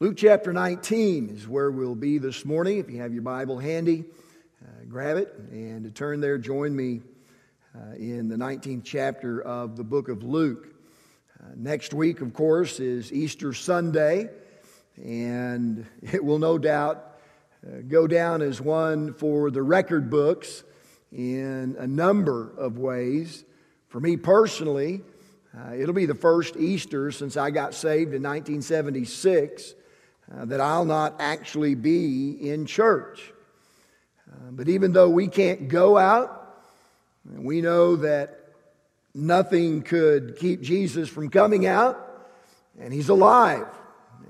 Luke chapter 19 is where we'll be this morning. If you have your Bible handy, uh, grab it and to turn there, join me uh, in the 19th chapter of the book of Luke. Uh, next week, of course, is Easter Sunday, and it will no doubt uh, go down as one for the record books in a number of ways. For me personally, uh, it'll be the first Easter since I got saved in 1976 uh, that I'll not actually be in church. Uh, but even though we can't go out, we know that nothing could keep Jesus from coming out, and He's alive,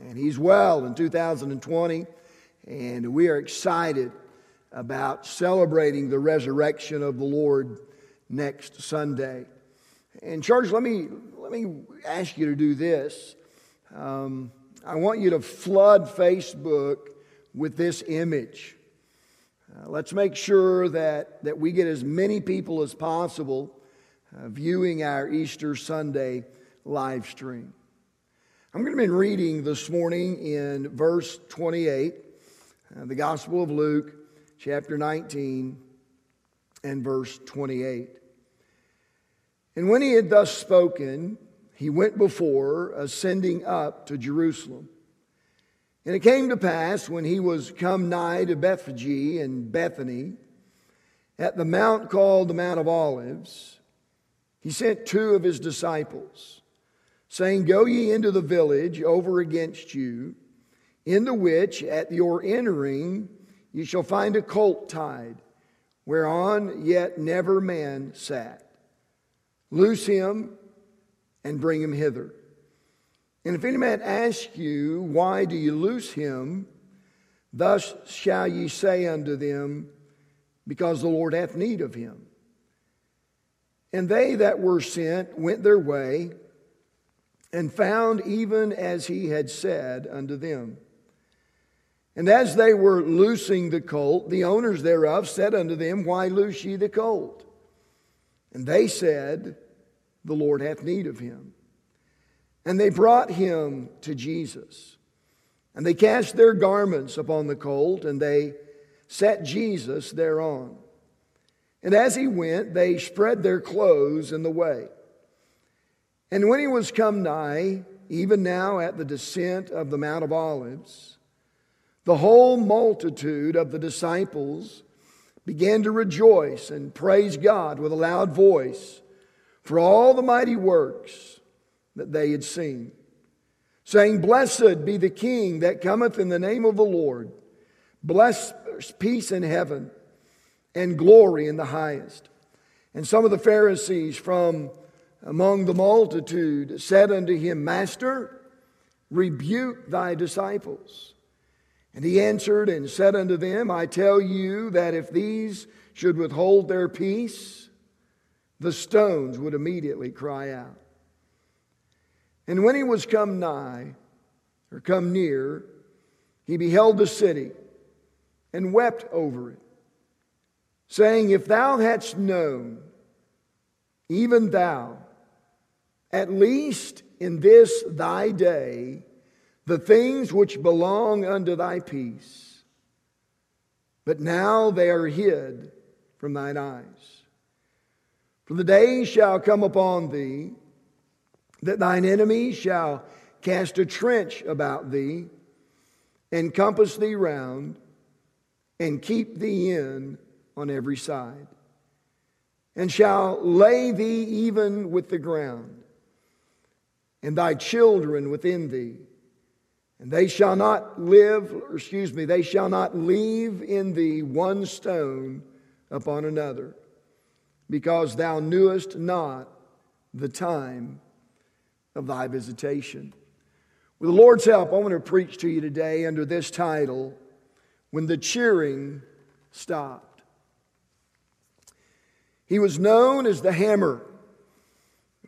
and He's well in 2020, and we are excited about celebrating the resurrection of the Lord next Sunday. And, church, let me, let me ask you to do this. Um, I want you to flood Facebook with this image. Uh, let's make sure that, that we get as many people as possible uh, viewing our Easter Sunday live stream. I'm going to be reading this morning in verse 28, uh, the Gospel of Luke, chapter 19, and verse 28. And when he had thus spoken, he went before, uh, ascending up to Jerusalem. And it came to pass when he was come nigh to Bethphage and Bethany, at the mount called the Mount of Olives, he sent two of his disciples, saying, Go ye into the village over against you, in the which at your entering ye shall find a colt tied, whereon yet never man sat. Loose him and bring him hither. And if any man ask you, Why do you loose him? Thus shall ye say unto them, Because the Lord hath need of him. And they that were sent went their way and found even as he had said unto them. And as they were loosing the colt, the owners thereof said unto them, Why loose ye the colt? And they said, The Lord hath need of him. And they brought him to Jesus. And they cast their garments upon the colt, and they set Jesus thereon. And as he went, they spread their clothes in the way. And when he was come nigh, even now at the descent of the Mount of Olives, the whole multitude of the disciples began to rejoice and praise God with a loud voice for all the mighty works that they had seen, saying, Blessed be the King that cometh in the name of the Lord. Blessed peace in heaven and glory in the highest. And some of the Pharisees from among the multitude said unto him, Master, rebuke thy disciples. And he answered and said unto them, I tell you that if these should withhold their peace, the stones would immediately cry out. And when he was come nigh, or come near, he beheld the city and wept over it, saying, If thou hadst known, even thou, at least in this thy day, the things which belong unto thy peace. But now they are hid from thine eyes. For the day shall come upon thee that thine enemies shall cast a trench about thee, and compass thee round, and keep thee in on every side, and shall lay thee even with the ground, and thy children within thee. And they shall not live, or excuse me, they shall not leave in thee one stone upon another, because thou knewest not the time of thy visitation. With the Lord's help, I want to preach to you today under this title When the Cheering Stopped. He was known as the Hammer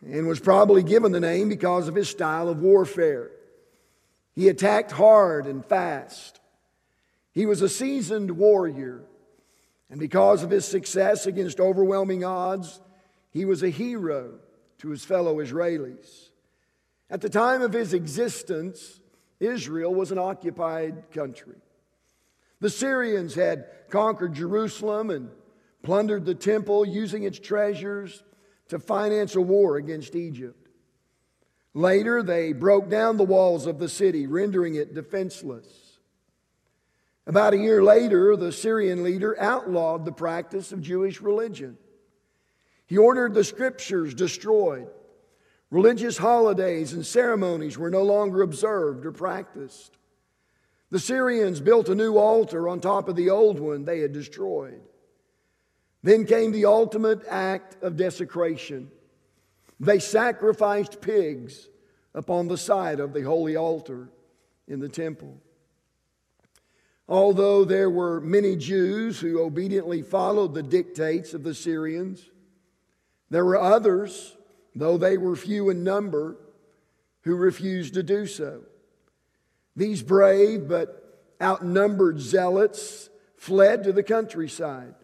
and was probably given the name because of his style of warfare. He attacked hard and fast. He was a seasoned warrior. And because of his success against overwhelming odds, he was a hero to his fellow Israelis. At the time of his existence, Israel was an occupied country. The Syrians had conquered Jerusalem and plundered the temple, using its treasures to finance a war against Egypt. Later, they broke down the walls of the city, rendering it defenseless. About a year later, the Syrian leader outlawed the practice of Jewish religion. He ordered the scriptures destroyed. Religious holidays and ceremonies were no longer observed or practiced. The Syrians built a new altar on top of the old one they had destroyed. Then came the ultimate act of desecration. They sacrificed pigs upon the side of the holy altar in the temple. Although there were many Jews who obediently followed the dictates of the Syrians, there were others, though they were few in number, who refused to do so. These brave but outnumbered zealots fled to the countryside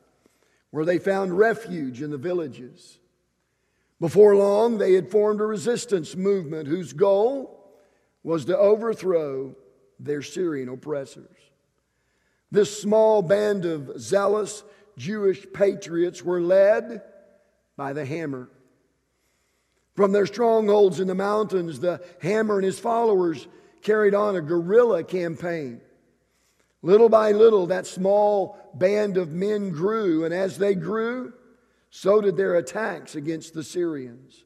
where they found refuge in the villages. Before long, they had formed a resistance movement whose goal was to overthrow their Syrian oppressors. This small band of zealous Jewish patriots were led by the hammer. From their strongholds in the mountains, the hammer and his followers carried on a guerrilla campaign Little by little, that small band of men grew, and as they grew, so did their attacks against the Syrians.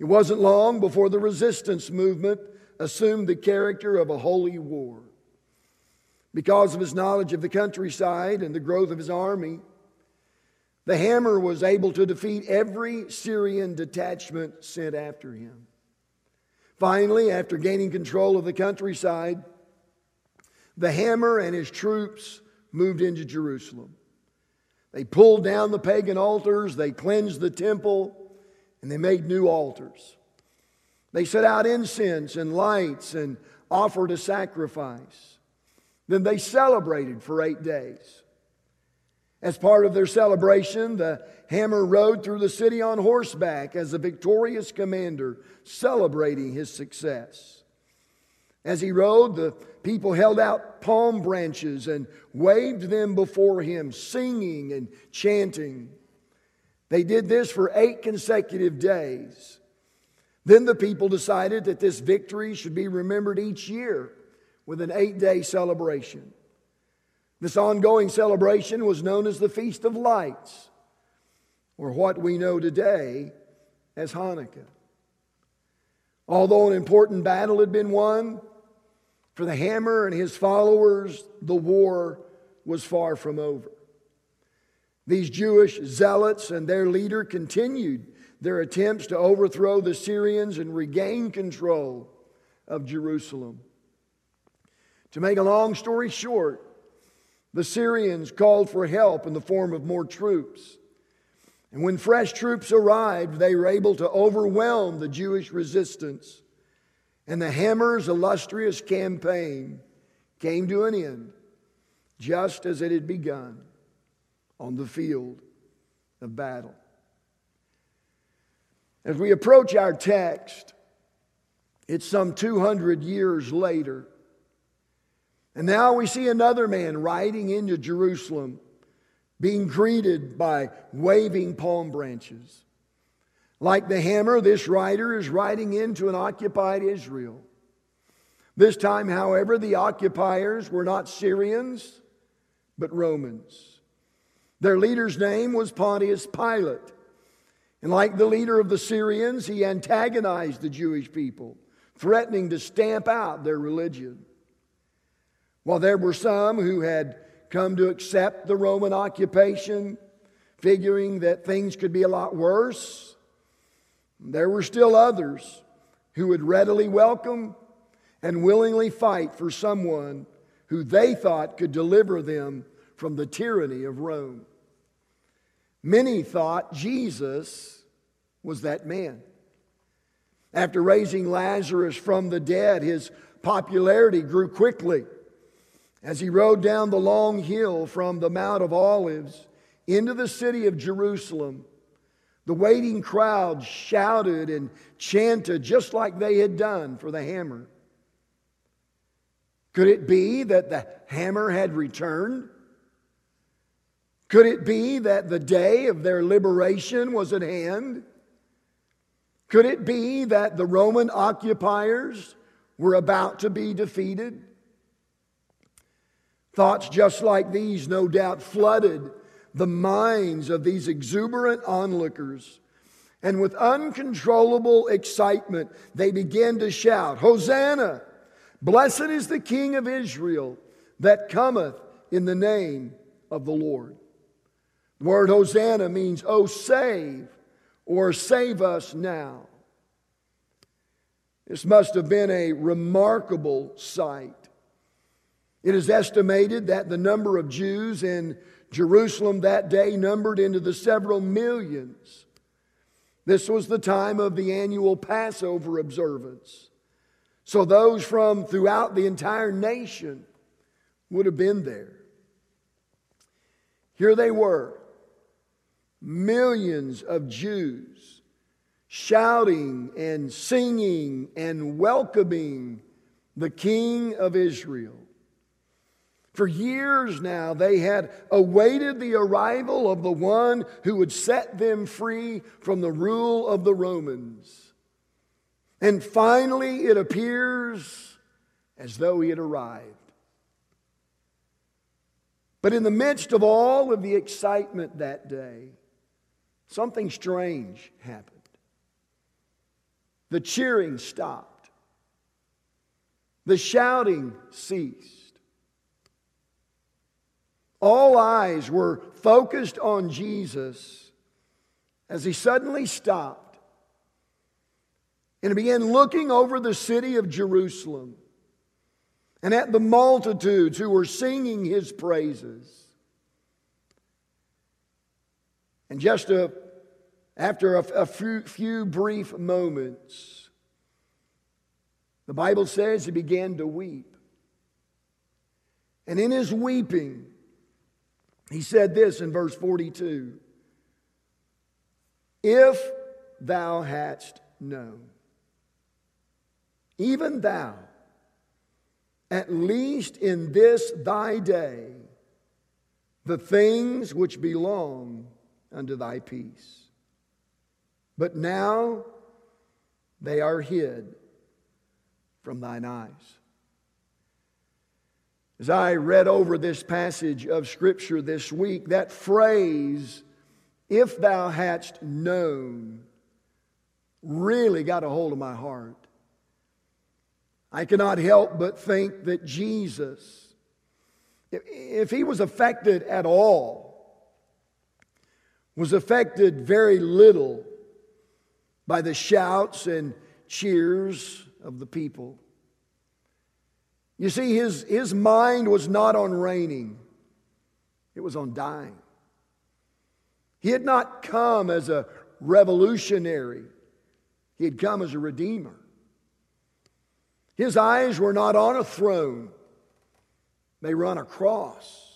It wasn't long before the resistance movement assumed the character of a holy war. Because of his knowledge of the countryside and the growth of his army, the hammer was able to defeat every Syrian detachment sent after him. Finally, after gaining control of the countryside, the hammer and his troops moved into Jerusalem. They pulled down the pagan altars, they cleansed the temple, and they made new altars. They set out incense and lights and offered a sacrifice. Then they celebrated for eight days. As part of their celebration, the hammer rode through the city on horseback as a victorious commander, celebrating his success. As he rode, the people held out palm branches and waved them before him, singing and chanting. They did this for eight consecutive days. Then the people decided that this victory should be remembered each year with an eight day celebration. This ongoing celebration was known as the Feast of Lights, or what we know today as Hanukkah. Although an important battle had been won, for the hammer and his followers, the war was far from over. These Jewish zealots and their leader continued their attempts to overthrow the Syrians and regain control of Jerusalem. To make a long story short, the Syrians called for help in the form of more troops. And when fresh troops arrived, they were able to overwhelm the Jewish resistance and the hammer's illustrious campaign came to an end just as it had begun on the field of battle. As we approach our text, it's some 200 years later. And now we see another man riding into Jerusalem, being greeted by waving palm branches. Like the hammer, this rider is riding into an occupied Israel. This time, however, the occupiers were not Syrians, but Romans. Their leader's name was Pontius Pilate. And like the leader of the Syrians, he antagonized the Jewish people, threatening to stamp out their religion. While there were some who had come to accept the Roman occupation, figuring that things could be a lot worse, there were still others who would readily welcome and willingly fight for someone who they thought could deliver them from the tyranny of Rome. Many thought Jesus was that man. After raising Lazarus from the dead, his popularity grew quickly. As he rode down the long hill from the Mount of Olives into the city of Jerusalem, the waiting crowd shouted and chanted just like they had done for the hammer. Could it be that the hammer had returned? Could it be that the day of their liberation was at hand? Could it be that the Roman occupiers were about to be defeated? Thoughts just like these, no doubt, flooded the minds of these exuberant onlookers. And with uncontrollable excitement, they began to shout, Hosanna! Blessed is the King of Israel that cometh in the name of the Lord. The word Hosanna means, Oh, save, or save us now. This must have been a remarkable sight. It is estimated that the number of Jews in Jerusalem that day numbered into the several millions. This was the time of the annual Passover observance. So those from throughout the entire nation would have been there. Here they were, millions of Jews shouting and singing and welcoming the King of Israel. For years now, they had awaited the arrival of the one who would set them free from the rule of the Romans. And finally, it appears as though he had arrived. But in the midst of all of the excitement that day, something strange happened. The cheering stopped, the shouting ceased. All eyes were focused on Jesus as he suddenly stopped and began looking over the city of Jerusalem and at the multitudes who were singing his praises. And just a, after a, a few, few brief moments, the Bible says he began to weep. And in his weeping, he said this in verse 42 If thou hadst known, even thou, at least in this thy day, the things which belong unto thy peace. But now they are hid from thine eyes. As I read over this passage of Scripture this week, that phrase, if thou hadst known, really got a hold of my heart. I cannot help but think that Jesus, if he was affected at all, was affected very little by the shouts and cheers of the people. You see, his, his mind was not on reigning, it was on dying. He had not come as a revolutionary, he had come as a redeemer. His eyes were not on a throne, they were on a cross.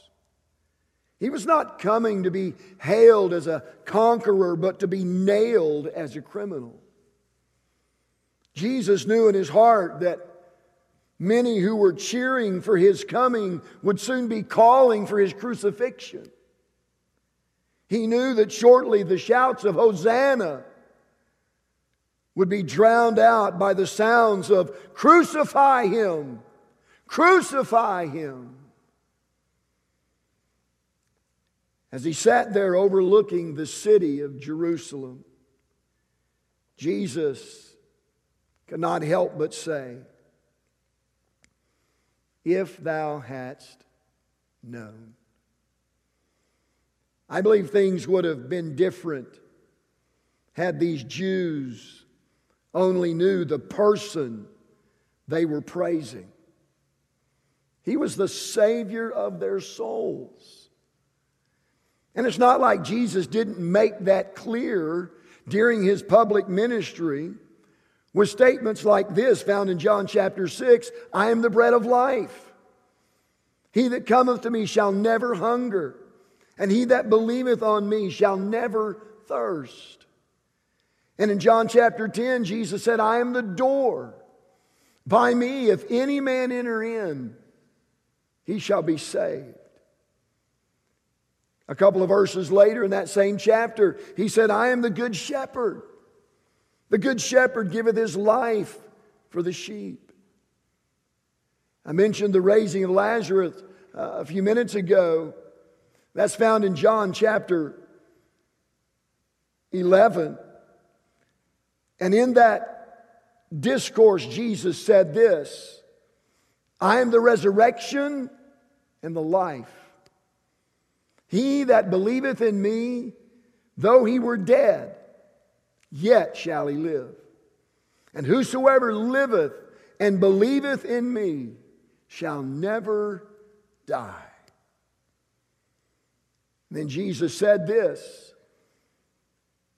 He was not coming to be hailed as a conqueror, but to be nailed as a criminal. Jesus knew in his heart that Many who were cheering for his coming would soon be calling for his crucifixion. He knew that shortly the shouts of Hosanna would be drowned out by the sounds of Crucify him! Crucify him! As he sat there overlooking the city of Jerusalem, Jesus could not help but say, if thou hadst known. I believe things would have been different had these Jews only knew the person they were praising. He was the Savior of their souls. And it's not like Jesus didn't make that clear during his public ministry with statements like this found in John chapter 6 I am the bread of life. He that cometh to me shall never hunger, and he that believeth on me shall never thirst. And in John chapter 10, Jesus said, I am the door. By me, if any man enter in, he shall be saved. A couple of verses later in that same chapter, he said, I am the good shepherd. The good shepherd giveth his life for the sheep. I mentioned the raising of Lazarus uh, a few minutes ago. That's found in John chapter 11. And in that discourse, Jesus said this I am the resurrection and the life. He that believeth in me, though he were dead, yet shall he live. And whosoever liveth and believeth in me shall never die. Then Jesus said this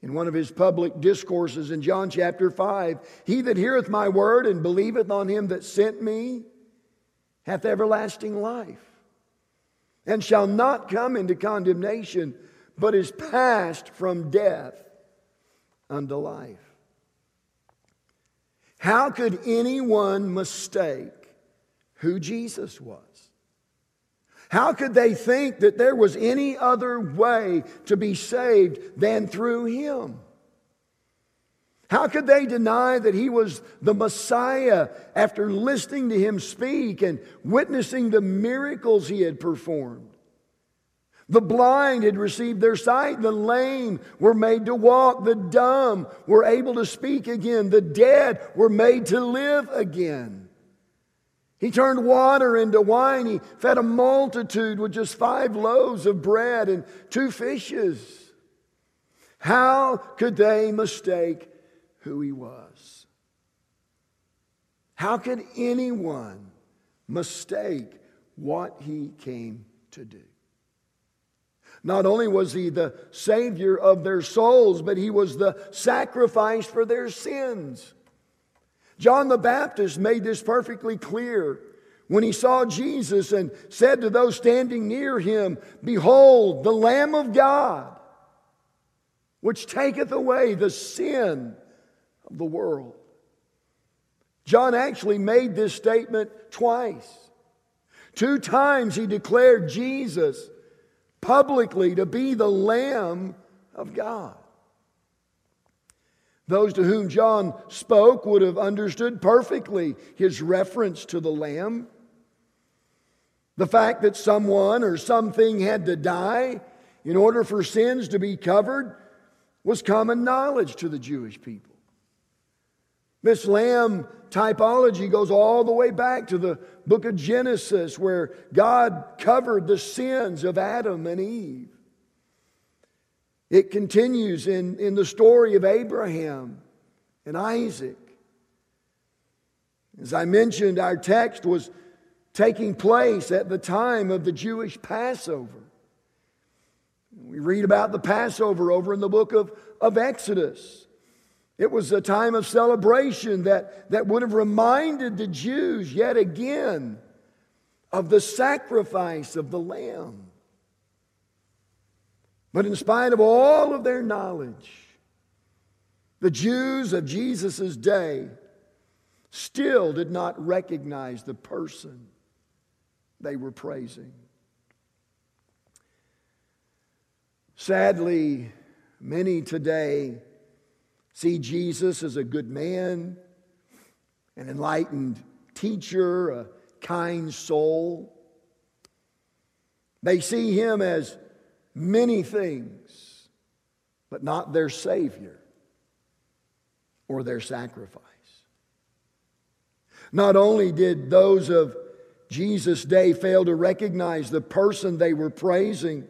in one of his public discourses in John chapter 5 He that heareth my word and believeth on him that sent me hath everlasting life and shall not come into condemnation, but is passed from death unto life. How could anyone mistake who Jesus was? How could they think that there was any other way to be saved than through him? How could they deny that he was the Messiah after listening to him speak and witnessing the miracles he had performed? The blind had received their sight. The lame were made to walk. The dumb were able to speak again. The dead were made to live again. He turned water into wine. He fed a multitude with just five loaves of bread and two fishes. How could they mistake who he was? How could anyone mistake what he came to do? Not only was he the Savior of their souls, but he was the sacrifice for their sins. John the Baptist made this perfectly clear when he saw Jesus and said to those standing near him, Behold, the Lamb of God, which taketh away the sin of the world. John actually made this statement twice. Two times he declared Jesus publicly to be the Lamb of God. Those to whom John spoke would have understood perfectly his reference to the Lamb. The fact that someone or something had to die in order for sins to be covered was common knowledge to the Jewish people. This lamb typology goes all the way back to the book of Genesis, where God covered the sins of Adam and Eve. It continues in, in the story of Abraham and Isaac. As I mentioned, our text was taking place at the time of the Jewish Passover. We read about the Passover over in the book of, of Exodus. It was a time of celebration that, that would have reminded the Jews yet again of the sacrifice of the Lamb. But in spite of all of their knowledge, the Jews of Jesus' day still did not recognize the person they were praising. Sadly, many today see Jesus as a good man, an enlightened teacher, a kind soul. They see him as many things, but not their Savior or their sacrifice. Not only did those of Jesus' day fail to recognize the person they were praising,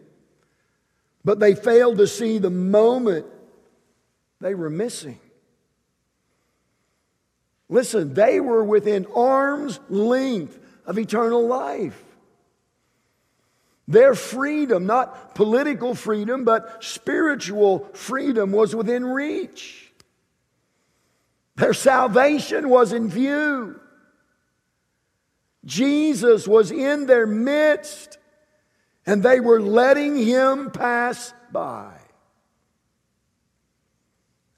but they failed to see the moment they were missing. Listen, they were within arm's length of eternal life. Their freedom, not political freedom, but spiritual freedom, was within reach. Their salvation was in view. Jesus was in their midst, and they were letting him pass by.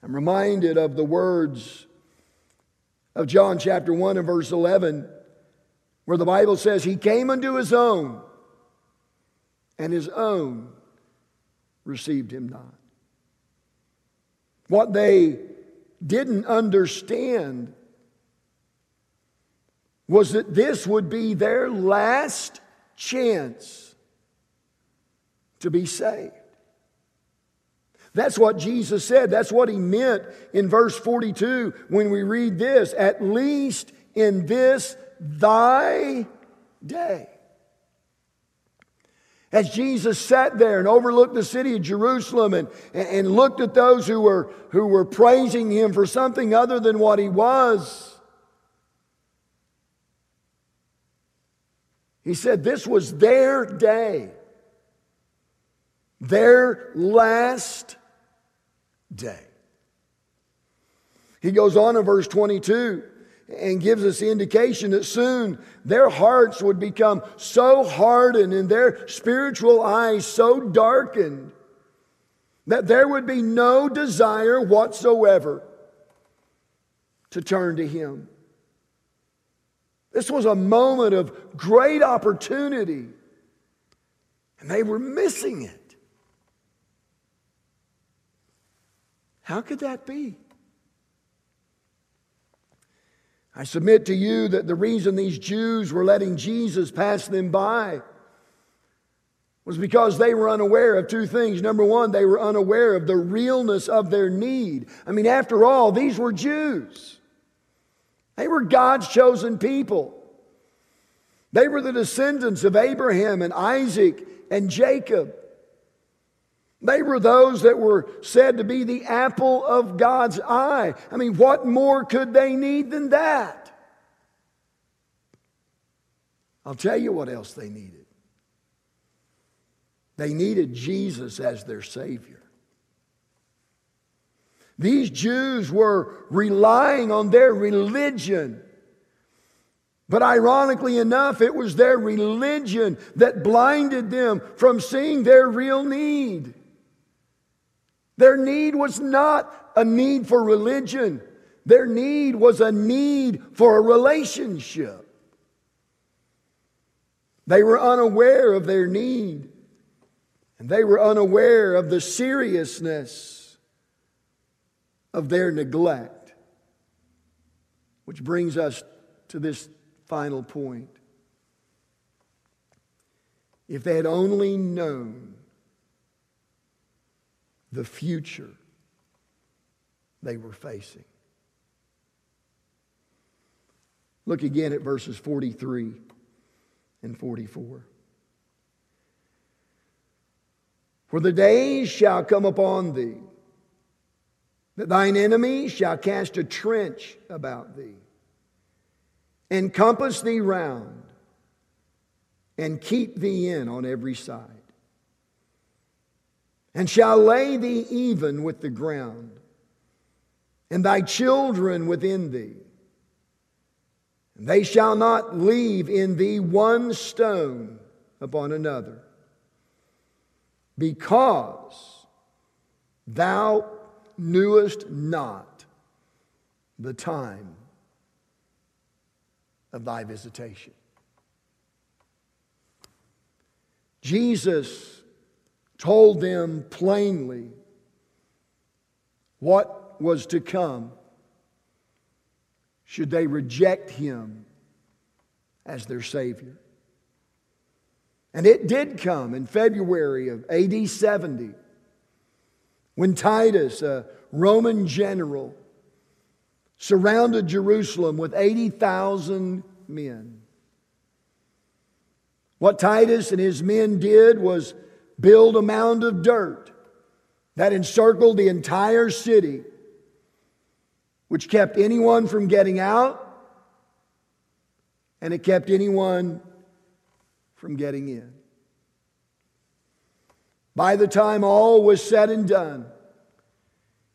I'm reminded of the words of John chapter 1 and verse 11, where the Bible says, He came unto His own, and His own received Him not. What they didn't understand was that this would be their last chance to be saved. That's what Jesus said. That's what he meant in verse 42 when we read this at least in this thy day. As Jesus sat there and overlooked the city of Jerusalem and, and looked at those who were, who were praising him for something other than what he was, he said this was their day, their last day. He goes on in verse 22 and gives us the indication that soon their hearts would become so hardened and their spiritual eyes so darkened that there would be no desire whatsoever to turn to Him. This was a moment of great opportunity, and they were missing it. How could that be? I submit to you that the reason these Jews were letting Jesus pass them by was because they were unaware of two things. Number one, they were unaware of the realness of their need. I mean, after all, these were Jews, they were God's chosen people. They were the descendants of Abraham and Isaac and Jacob. They were those that were said to be the apple of God's eye. I mean, what more could they need than that? I'll tell you what else they needed. They needed Jesus as their Savior. These Jews were relying on their religion. But ironically enough, it was their religion that blinded them from seeing their real need. Their need was not a need for religion, their need was a need for a relationship. They were unaware of their need, and they were unaware of the seriousness of their neglect. Which brings us to this final point. If they had only known the future they were facing. Look again at verses 43 and 44. For the days shall come upon thee that thine enemies shall cast a trench about thee and compass thee round and keep thee in on every side and shall lay thee even with the ground, and thy children within thee. And they shall not leave in thee one stone upon another, because thou knewest not the time of thy visitation. Jesus told them plainly what was to come should they reject him as their Savior. And it did come in February of AD 70 when Titus, a Roman general, surrounded Jerusalem with 80,000 men. What Titus and his men did was build a mound of dirt that encircled the entire city, which kept anyone from getting out and it kept anyone from getting in. By the time all was said and done,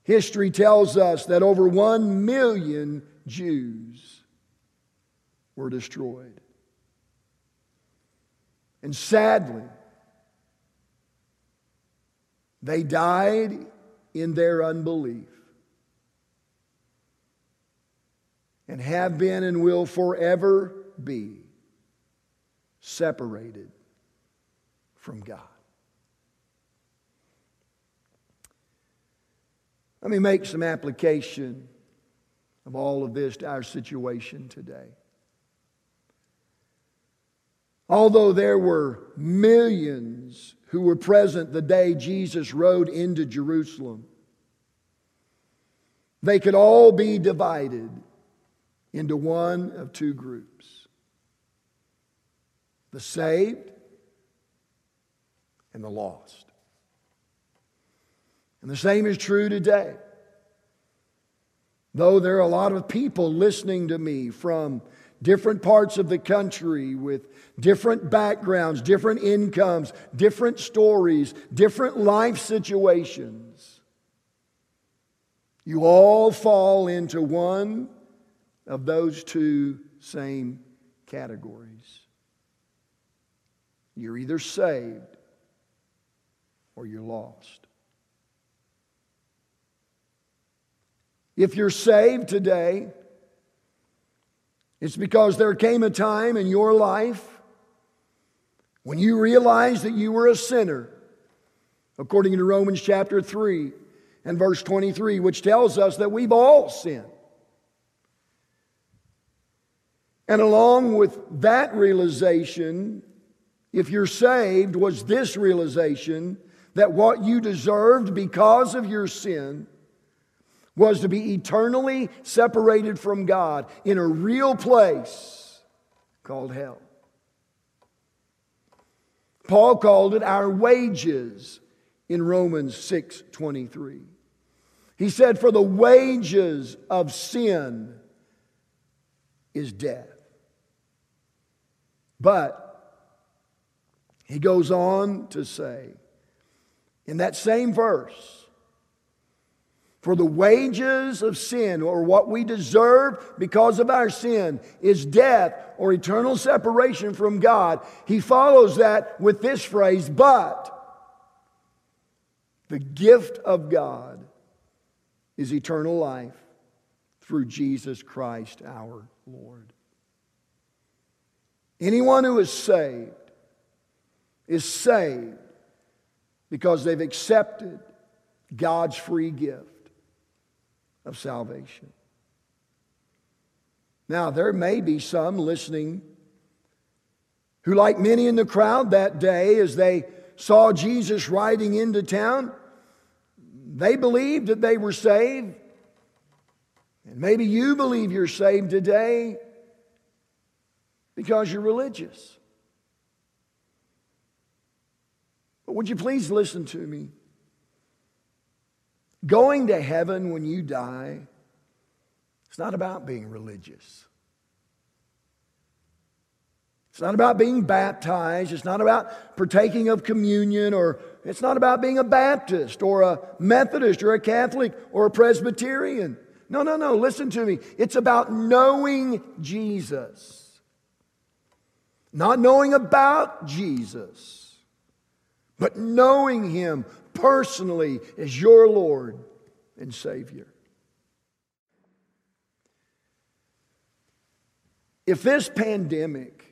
history tells us that over one million Jews were destroyed. And sadly, they died in their unbelief and have been and will forever be separated from God. Let me make some application of all of this to our situation today. Although there were millions who were present the day Jesus rode into Jerusalem, they could all be divided into one of two groups the saved and the lost. And the same is true today. Though there are a lot of people listening to me from different parts of the country with different backgrounds, different incomes, different stories, different life situations, you all fall into one of those two same categories. You're either saved or you're lost. If you're saved today, it's because there came a time in your life when you realized that you were a sinner, according to Romans chapter 3 and verse 23, which tells us that we've all sinned. And along with that realization, if you're saved, was this realization that what you deserved because of your sin was to be eternally separated from God in a real place called hell. Paul called it our wages in Romans 6:23. He said for the wages of sin is death. But he goes on to say in that same verse, for the wages of sin, or what we deserve because of our sin, is death or eternal separation from God. He follows that with this phrase, but the gift of God is eternal life through Jesus Christ our Lord. Anyone who is saved is saved because they've accepted God's free gift of salvation. Now, there may be some listening who, like many in the crowd that day, as they saw Jesus riding into town, they believed that they were saved. And maybe you believe you're saved today because you're religious. But would you please listen to me? Going to heaven when you die, it's not about being religious. It's not about being baptized. It's not about partaking of communion, or it's not about being a Baptist or a Methodist or a Catholic or a Presbyterian. No, no, no. Listen to me. It's about knowing Jesus, not knowing about Jesus but knowing Him personally as your Lord and Savior. If this pandemic,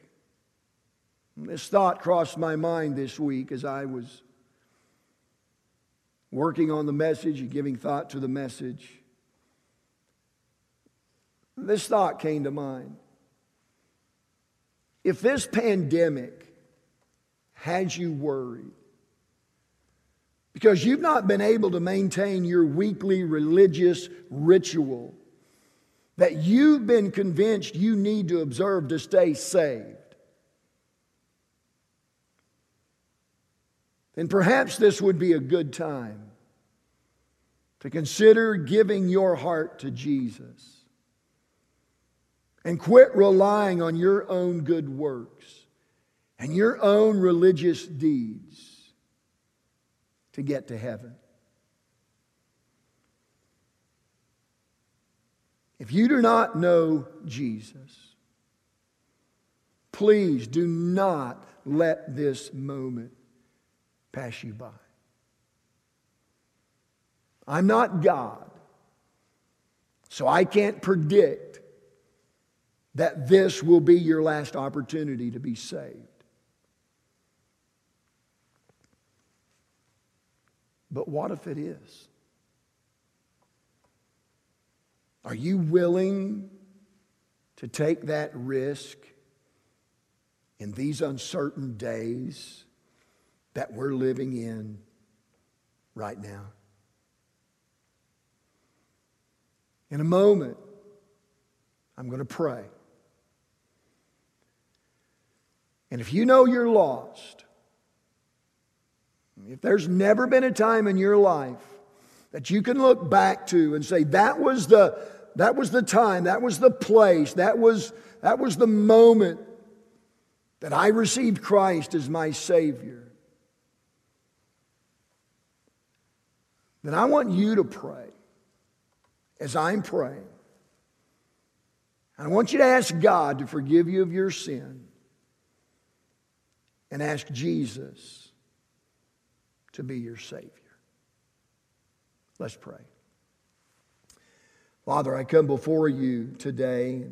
this thought crossed my mind this week as I was working on the message and giving thought to the message. This thought came to mind. If this pandemic has you worried, because you've not been able to maintain your weekly religious ritual. That you've been convinced you need to observe to stay saved. Then perhaps this would be a good time to consider giving your heart to Jesus. And quit relying on your own good works and your own religious deeds to get to heaven. If you do not know Jesus, please do not let this moment pass you by. I'm not God, so I can't predict that this will be your last opportunity to be saved. But what if it is? Are you willing to take that risk in these uncertain days that we're living in right now? In a moment, I'm going to pray. And if you know you're lost, if there's never been a time in your life that you can look back to and say, that was the, that was the time, that was the place, that was, that was the moment that I received Christ as my Savior, then I want you to pray as I'm praying. I want you to ask God to forgive you of your sin and ask Jesus to be your Savior. Let's pray. Father, I come before you today.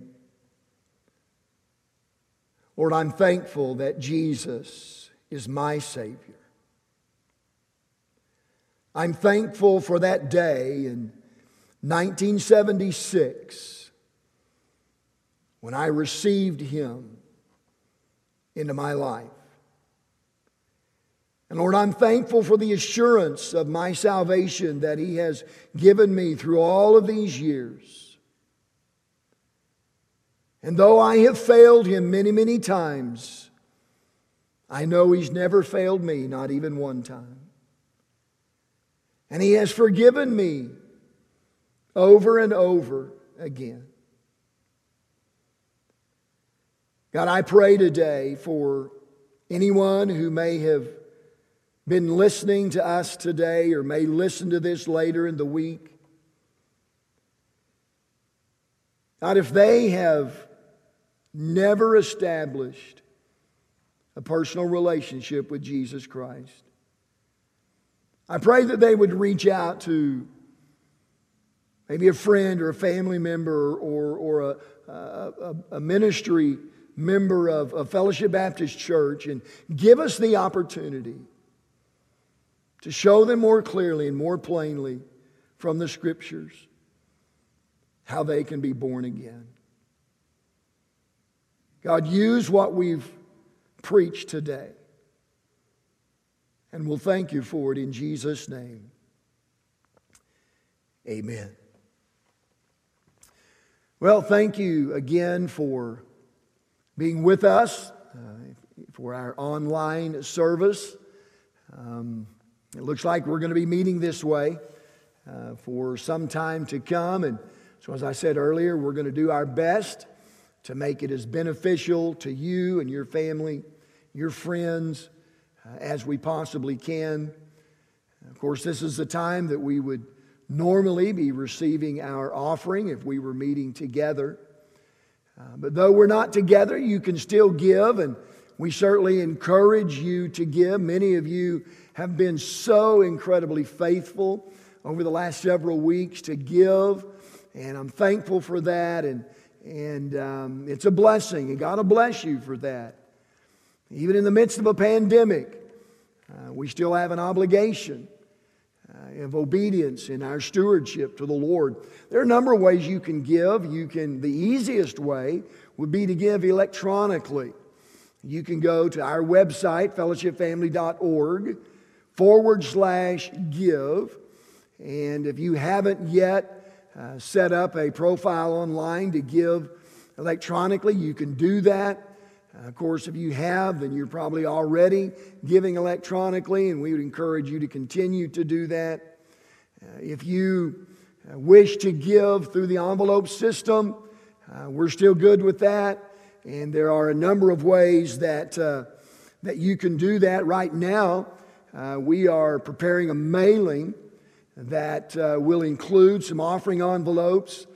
Lord, I'm thankful that Jesus is my Savior. I'm thankful for that day in 1976 when I received Him into my life. And Lord, I'm thankful for the assurance of my salvation that He has given me through all of these years. And though I have failed Him many, many times, I know He's never failed me, not even one time. And He has forgiven me over and over again. God, I pray today for anyone who may have been listening to us today or may listen to this later in the week. God, if they have never established a personal relationship with Jesus Christ, I pray that they would reach out to maybe a friend or a family member or, or a, a, a ministry member of a Fellowship Baptist Church and give us the opportunity to show them more clearly and more plainly from the scriptures how they can be born again. God, use what we've preached today. And we'll thank you for it in Jesus' name. Amen. Well, thank you again for being with us uh, for our online service. Um, it looks like we're going to be meeting this way uh, for some time to come. And so, as I said earlier, we're going to do our best to make it as beneficial to you and your family, your friends, uh, as we possibly can. Of course, this is the time that we would normally be receiving our offering if we were meeting together. Uh, but though we're not together, you can still give, and we certainly encourage you to give. Many of you have been so incredibly faithful over the last several weeks to give, and I'm thankful for that. And, and um, it's a blessing, and God will bless you for that. Even in the midst of a pandemic, uh, we still have an obligation uh, of obedience in our stewardship to the Lord. There are a number of ways you can give. You can, the easiest way would be to give electronically. You can go to our website, fellowshipfamily.org forward slash give. And if you haven't yet uh, set up a profile online to give electronically, you can do that. Uh, of course, if you have, then you're probably already giving electronically, and we would encourage you to continue to do that. Uh, if you uh, wish to give through the envelope system, uh, we're still good with that. And there are a number of ways that, uh, that you can do that right now. Uh, we are preparing a mailing that uh, will include some offering envelopes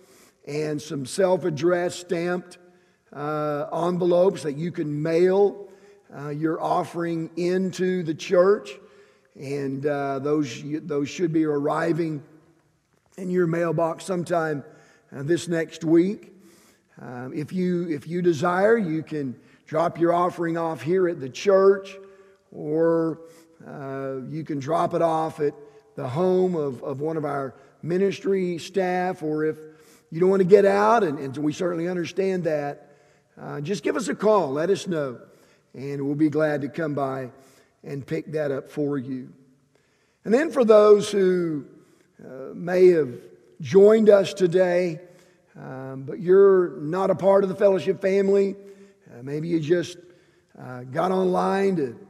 and some self addressed stamped uh, envelopes that you can mail uh, your offering into the church. And uh, those, those should be arriving in your mailbox sometime this next week. if, you, if you desire, you can drop your offering off here at the church or uh, you can drop it off at the home of, of one of our ministry staff, or if you don't want to get out, and, and we certainly understand that, uh, just give us a call. Let us know. And we'll be glad to come by and pick that up for you. And then for those who uh, may have joined us today, um, but you're not a part of the fellowship family, uh, maybe you just uh, got online to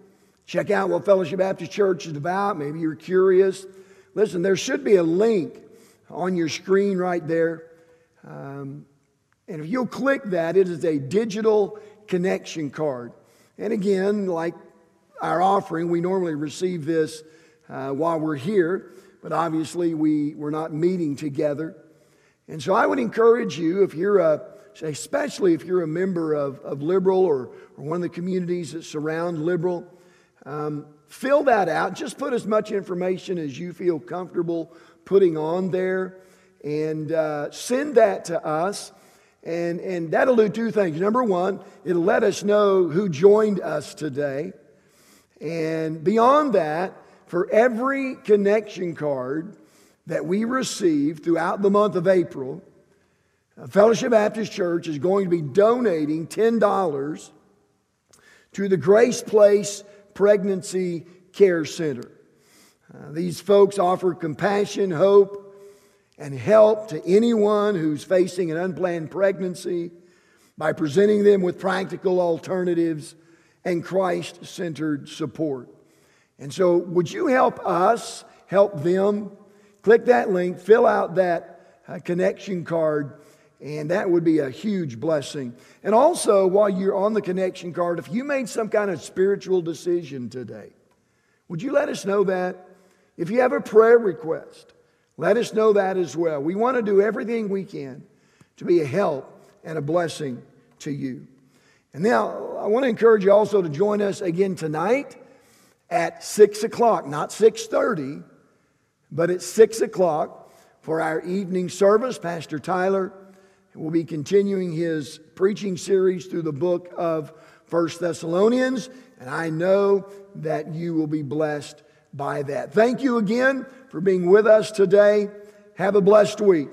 check out what Fellowship Baptist Church is about. Maybe you're curious. Listen, there should be a link on your screen right there. Um, and if you'll click that, it is a digital connection card. And again, like our offering, we normally receive this uh, while we're here, but obviously we, we're not meeting together. And so I would encourage you, if you're a, especially if you're a member of, of Liberal or, or one of the communities that surround Liberal, um, fill that out. Just put as much information as you feel comfortable putting on there and uh, send that to us. And, and that'll do two things. Number one, it'll let us know who joined us today. And beyond that, for every connection card that we receive throughout the month of April, Fellowship Baptist Church is going to be donating $10 to the Grace Place Pregnancy Care Center. Uh, these folks offer compassion, hope, and help to anyone who's facing an unplanned pregnancy by presenting them with practical alternatives and Christ centered support. And so, would you help us help them? Click that link, fill out that uh, connection card, and that would be a huge blessing. And also, while you're on the connection card, if you made some kind of spiritual decision today, would you let us know that? If you have a prayer request, let us know that as well. We want to do everything we can to be a help and a blessing to you. And now I want to encourage you also to join us again tonight at six o'clock, not six thirty, but at six o'clock for our evening service. Pastor Tyler will be continuing his preaching series through the book of First Thessalonians, and I know that you will be blessed by that. Thank you again for being with us today. Have a blessed week.